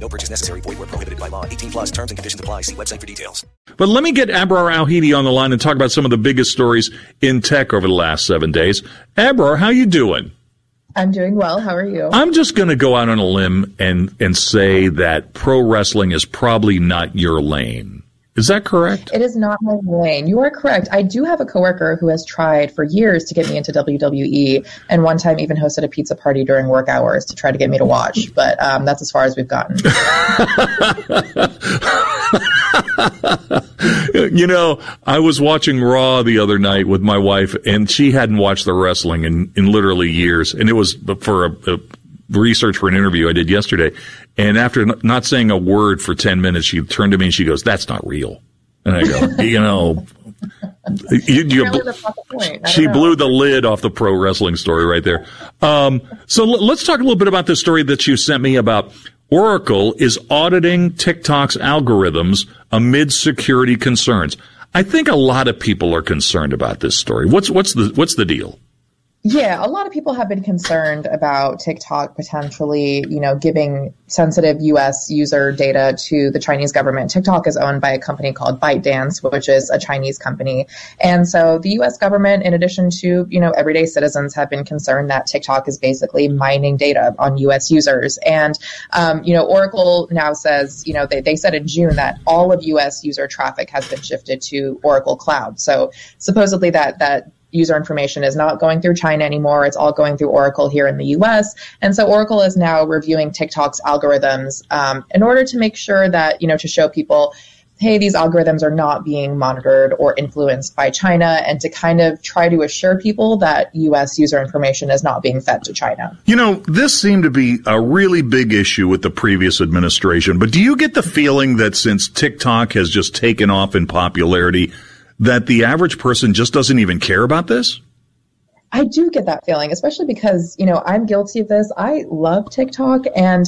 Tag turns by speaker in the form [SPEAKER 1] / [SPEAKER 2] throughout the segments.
[SPEAKER 1] No purchase necessary. Void where prohibited by law. 18 plus terms and conditions apply. See website for details.
[SPEAKER 2] But let me get Abrar Al-Heeti on the line and talk about some of the biggest stories in tech over the last seven days. Abrar, how you doing?
[SPEAKER 3] I'm doing well. How are you?
[SPEAKER 2] I'm just going to go out on a limb and, and say that pro wrestling is probably not your lane. Is that correct?
[SPEAKER 3] It is not my lane. You are correct. I do have a coworker who has tried for years to get me into WWE, and one time even hosted a pizza party during work hours to try to get me to watch. But um, that's as far as we've gotten.
[SPEAKER 2] you know, I was watching Raw the other night with my wife, and she hadn't watched the wrestling in, in literally years. And it was for a, a research for an interview I did yesterday. And after not saying a word for 10 minutes, she turned to me and she goes, That's not real. And I go, You know, you, you, she blew the lid off the pro wrestling story right there. Um, so l- let's talk a little bit about this story that you sent me about Oracle is auditing TikTok's algorithms amid security concerns. I think a lot of people are concerned about this story. What's what's the what's the deal?
[SPEAKER 3] Yeah, a lot of people have been concerned about TikTok potentially, you know, giving sensitive U.S. user data to the Chinese government. TikTok is owned by a company called ByteDance, which is a Chinese company, and so the U.S. government, in addition to you know everyday citizens, have been concerned that TikTok is basically mining data on U.S. users. And um, you know, Oracle now says, you know, they they said in June that all of U.S. user traffic has been shifted to Oracle Cloud. So supposedly that that user information is not going through China anymore. It's all going through Oracle here in the US. And so Oracle is now reviewing TikTok's algorithms um, in order to make sure that, you know, to show people, hey, these algorithms are not being monitored or influenced by China, and to kind of try to assure people that US user information is not being fed to China.
[SPEAKER 2] You know, this seemed to be a really big issue with the previous administration, but do you get the feeling that since TikTok has just taken off in popularity, that the average person just doesn't even care about this?
[SPEAKER 3] I do get that feeling, especially because, you know, I'm guilty of this. I love TikTok and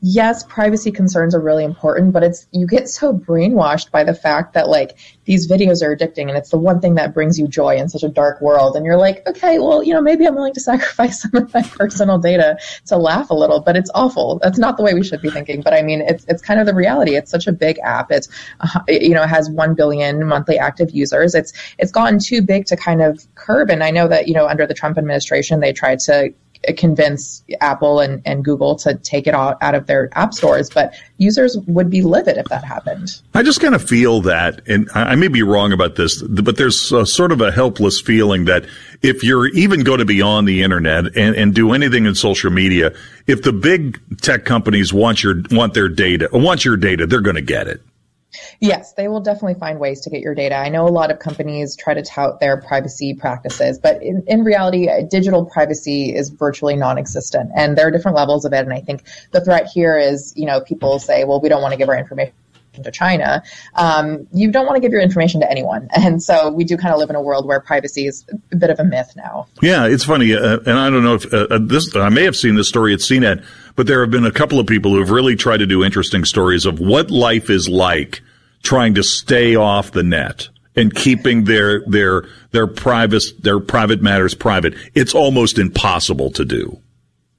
[SPEAKER 3] yes, privacy concerns are really important, but it's you get so brainwashed by the fact that like these videos are addicting and it's the one thing that brings you joy in such a dark world. And you're like, okay, well, you know, maybe I'm willing to sacrifice some of my personal data to laugh a little, but it's awful. That's not the way we should be thinking. But I mean, it's it's kind of the reality. It's such a big app. It's uh, you know, it has 1 billion monthly active users. It's it's gotten too big to kind of curb and I know that, you know, under the Trump administration they tried to convince Apple and, and Google to take it out, out of their app stores, but users would be livid if that happened.
[SPEAKER 2] I just kind of feel that, and I may be wrong about this, but there's a, sort of a helpless feeling that if you're even going to be on the internet and, and do anything in social media, if the big tech companies want your want their data, want your data, they're going to get it.
[SPEAKER 3] Yes, they will definitely find ways to get your data. I know a lot of companies try to tout their privacy practices, but in, in reality, uh, digital privacy is virtually non existent. And there are different levels of it. And I think the threat here is, you know, people say, well, we don't want to give our information to China, um, you don't want to give your information to anyone. And so we do kind of live in a world where privacy is a bit of a myth now.
[SPEAKER 2] Yeah, it's funny. Uh, and I don't know if uh, uh this, I may have seen this story at CNET, but there have been a couple of people who have really tried to do interesting stories of what life is like trying to stay off the net and keeping their their their private their private matters private. It's almost impossible to do.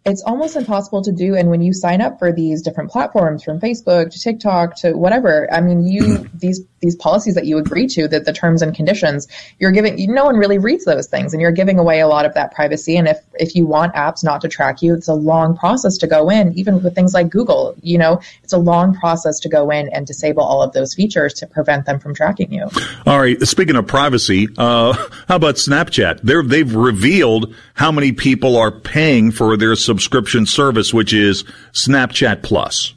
[SPEAKER 3] It's almost impossible to do. And when you sign up for these different platforms from Facebook to TikTok to whatever, I mean, you, these, these policies that you agree to, that the terms and conditions, you're giving, no one really reads those things and you're giving away a lot of that privacy. And if, if you want apps not to track you, it's a long process to go in, even with things like Google, you know, it's a long process to go in and disable all of those features to prevent them from tracking you.
[SPEAKER 2] All right. Speaking of privacy, uh, how about Snapchat? They're, they've revealed how many people are paying for their subscription service, which is Snapchat Plus.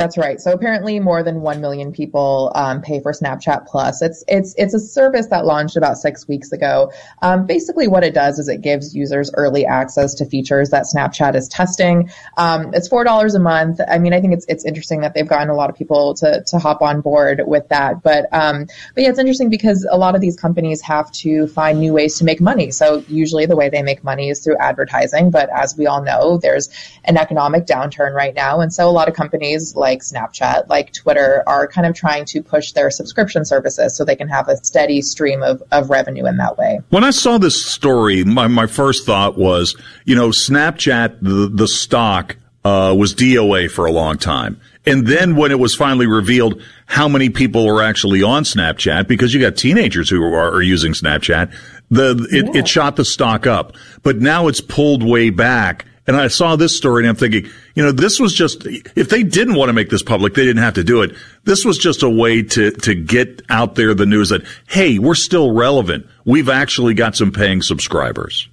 [SPEAKER 3] That's right. So apparently, more than one million people um, pay for Snapchat Plus. It's it's it's a service that launched about six weeks ago. Um, basically, what it does is it gives users early access to features that Snapchat is testing. Um, it's four dollars a month. I mean, I think it's it's interesting that they've gotten a lot of people to to hop on board with that. But um, but yeah, it's interesting because a lot of these companies have to find new ways to make money. So usually, the way they make money is through advertising. But as we all know, there's an economic downturn right now, and so a lot of companies like like Snapchat, like Twitter, are kind of trying to push their subscription services so they can have a steady stream of, of revenue in that way.
[SPEAKER 2] When I saw this story, my, my first thought was, you know, Snapchat, the, the stock, uh, was DOA for a long time. And then when it was finally revealed how many people were actually on Snapchat, because you got teenagers who are, are using Snapchat, the, it, yeah. it shot the stock up. But now it's pulled way back. And I saw this story and I'm thinking, you know, this was just, if they didn't want to make this public, they didn't have to do it. This was just a way to, to get out there the news that, hey, we're still relevant. We've actually got some paying subscribers.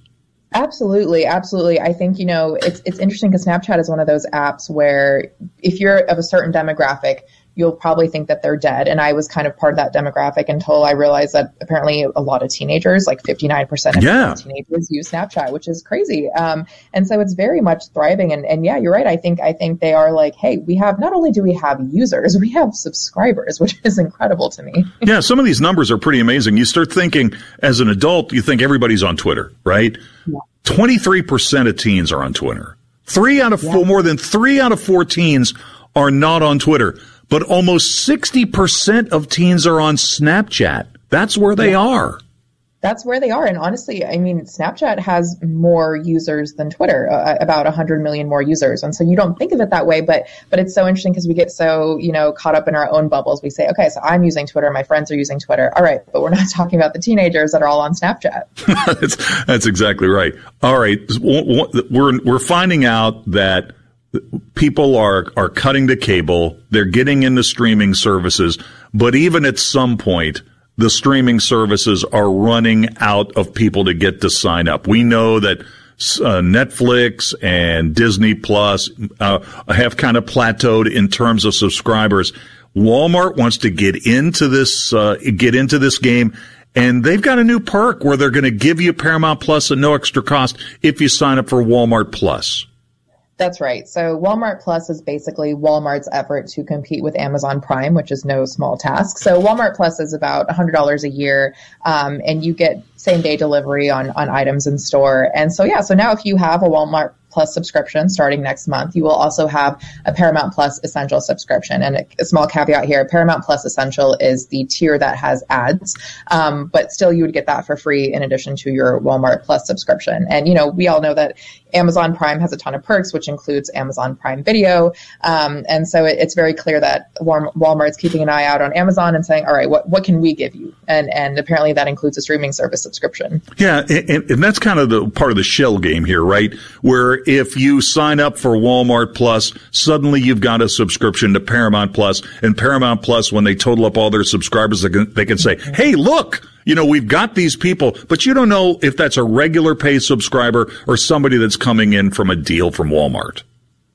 [SPEAKER 3] Absolutely, absolutely. I think you know it's it's interesting because Snapchat is one of those apps where if you're of a certain demographic, you'll probably think that they're dead. And I was kind of part of that demographic until I realized that apparently a lot of teenagers, like 59% of
[SPEAKER 2] yeah.
[SPEAKER 3] teenagers use Snapchat, which is crazy. Um, and so it's very much thriving. And, and yeah, you're right. I think, I think they are like, hey, we have, not only do we have users, we have subscribers, which is incredible to me.
[SPEAKER 2] yeah. Some of these numbers are pretty amazing. You start thinking as an adult, you think everybody's on Twitter, right? Yeah. 23% of teens are on Twitter. Three out of yeah. four, more than three out of four teens are not on Twitter but almost 60% of teens are on Snapchat. That's where they yeah. are.
[SPEAKER 3] That's where they are. And honestly, I mean, Snapchat has more users than Twitter, uh, about 100 million more users. And so you don't think of it that way, but, but it's so interesting because we get so, you know, caught up in our own bubbles. We say, okay, so I'm using Twitter. My friends are using Twitter. All right. But we're not talking about the teenagers that are all on Snapchat.
[SPEAKER 2] that's, that's exactly right. All right. We're, we're finding out that people are are cutting the cable they're getting into streaming services but even at some point the streaming services are running out of people to get to sign up we know that uh, Netflix and Disney Plus uh, have kind of plateaued in terms of subscribers. Walmart wants to get into this uh, get into this game, and they've got a new perk where they're going to give you Paramount Plus at no extra cost if you sign up for Walmart Plus.
[SPEAKER 3] That's right. So Walmart Plus is basically Walmart's effort to compete with Amazon Prime, which is no small task. So Walmart Plus is about $100 a year, um, and you get same day delivery on on items in store. And so yeah, so now if you have a Walmart Plus subscription starting next month. You will also have a Paramount Plus Essential subscription. And a, a small caveat here Paramount Plus Essential is the tier that has ads, um, but still you would get that for free in addition to your Walmart Plus subscription. And, you know, we all know that Amazon Prime has a ton of perks, which includes Amazon Prime Video. Um, and so it, it's very clear that Walmart's keeping an eye out on Amazon and saying, all right, what, what can we give you? And, and apparently that includes a streaming service subscription.
[SPEAKER 2] Yeah. And, and that's kind of the part of the shell game here, right? Where if you sign up for Walmart Plus, suddenly you've got a subscription to Paramount Plus, and Paramount Plus, when they total up all their subscribers, they can, they can say, "Hey, look." You know, we've got these people, but you don't know if that's a regular pay subscriber or somebody that's coming in from a deal from Walmart.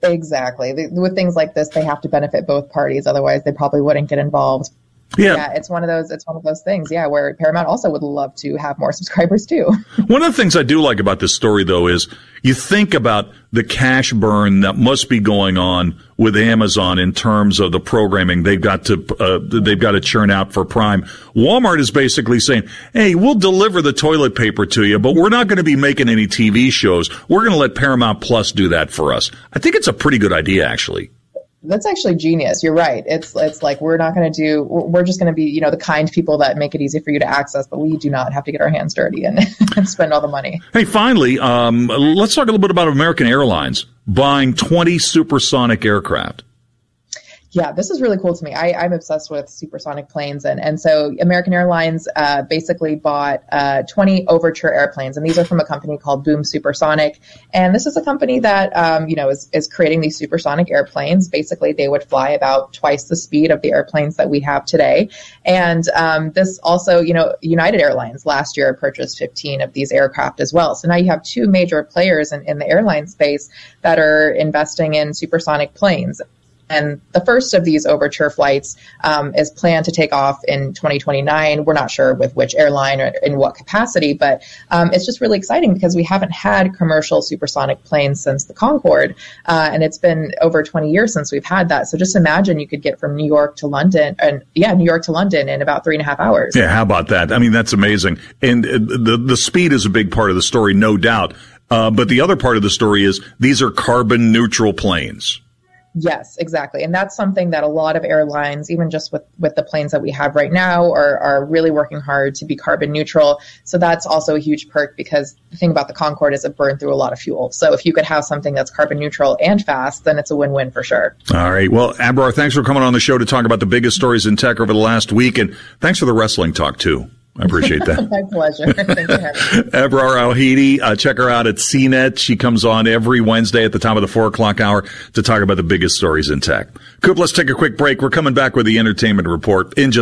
[SPEAKER 3] Exactly. With things like this, they have to benefit both parties. Otherwise, they probably wouldn't get involved. Yeah. yeah. it's one of those it's one of those things yeah where paramount also would love to have more subscribers too
[SPEAKER 2] one of the things i do like about this story though is you think about the cash burn that must be going on with amazon in terms of the programming they've got to uh, they've got to churn out for prime walmart is basically saying hey we'll deliver the toilet paper to you but we're not going to be making any tv shows we're going to let paramount plus do that for us i think it's a pretty good idea actually
[SPEAKER 3] That's actually genius. You're right. It's it's like we're not going to do. We're just going to be you know the kind people that make it easy for you to access, but we do not have to get our hands dirty and, and spend all the money.
[SPEAKER 2] Hey, finally, um, let's talk a little bit about American Airlines buying 20 supersonic aircraft.
[SPEAKER 3] Yeah, this is really cool to me. I, am obsessed with supersonic planes, and and so American Airlines uh, basically bought uh, 20 Overture airplanes, and these are from a company called Boom Supersonic, and this is a company that um, you know is is creating these supersonic airplanes. Basically, they would fly about twice the speed of the airplanes that we have today, and um, this also, you know, United Airlines last year purchased 15 of these aircraft as well. So now you have two major players in, in the airline space that are investing in supersonic planes. And the first of these Overture flights um, is planned to take off in 2029. We're not sure with which airline or in what capacity, but um, it's just really exciting because we haven't had commercial supersonic planes since the Concorde, uh, and it's been over 20 years since we've had that. So just imagine you could get from New York to London, and yeah, New York to London in about three and a half hours.
[SPEAKER 2] Yeah, how about that? I mean, that's amazing. And uh, the the speed is a big part of the story, no doubt. Uh, but the other part of the story is these are carbon neutral planes.
[SPEAKER 3] Yes, exactly. And that's something that a lot of airlines, even just with, with the planes that we have right now, are, are really working hard to be carbon neutral. So that's also a huge perk because the thing about the Concorde is it burned through a lot of fuel. So if you could have something that's carbon neutral and fast, then it's a win-win for sure.
[SPEAKER 2] All right. Well, Abrar, thanks for coming on the show to talk about the biggest stories in tech over the last week. And thanks for the wrestling talk too. I appreciate that.
[SPEAKER 3] My pleasure.
[SPEAKER 2] Abrar Al-Heeti, uh, check her out at CNET. She comes on every Wednesday at the top of the four o'clock hour to talk about the biggest stories in tech. Coop, let's take a quick break. We're coming back with the entertainment report in just